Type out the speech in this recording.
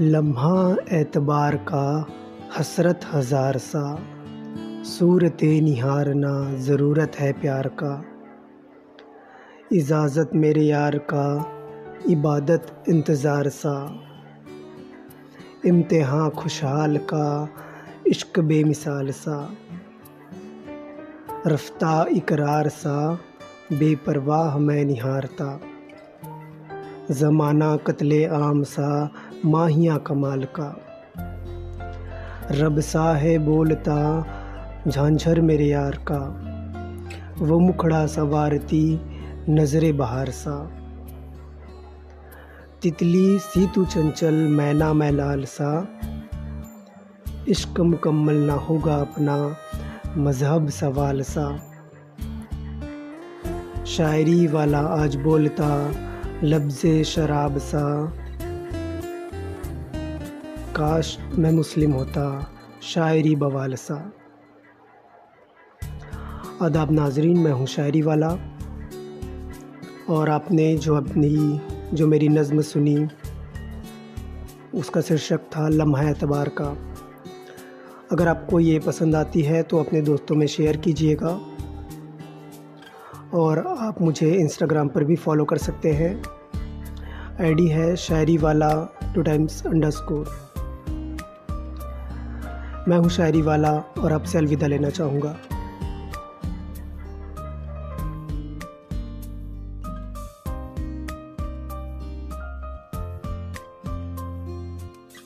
लम्हा एतबार का हसरत हज़ार सा। सूरत निहारना ज़रूरत है प्यार का। इजाज़त मेरे यार का, इबादत इंतज़ार सा। इम्तिहान खुशहाल का, इश्क बेमिसाल सा। रफ्ता इकरार सा, बेपरवाह मैं निहारता। ज़माना कत्ले आम सा, माहिया कमाल का। रब सा है बोलता, झांझर मेरे यार का। वो मुखड़ा सवारती नजरे बहार सा। तितली सीतु चंचल, मैना मैलाल सा। इश्क मुकम्मल ना होगा अपना, मज़हब सवाल सा। शायरी वाला आज बोलता लफ्ज़ शराब सा। काश मैं मुस्लिम होता, शायरी बवाल सा। आदाब नाजरीन, मैं हूँ शायरी वाला। और आपने जो अपनी, जो मेरी नज़म सुनी, उसका शीर्षक था लम्हा एतबार का। अगर आपको ये पसंद आती है तो अपने दोस्तों में शेयर कीजिएगा। और आप मुझे इंस्टाग्राम पर भी फॉलो कर सकते हैं। आईडी है शायरी वाला टू टाइम्स अंडर स्कोर मैं हूँ शायरी वाला और आपसे अलविदा लेना चाहूँगा।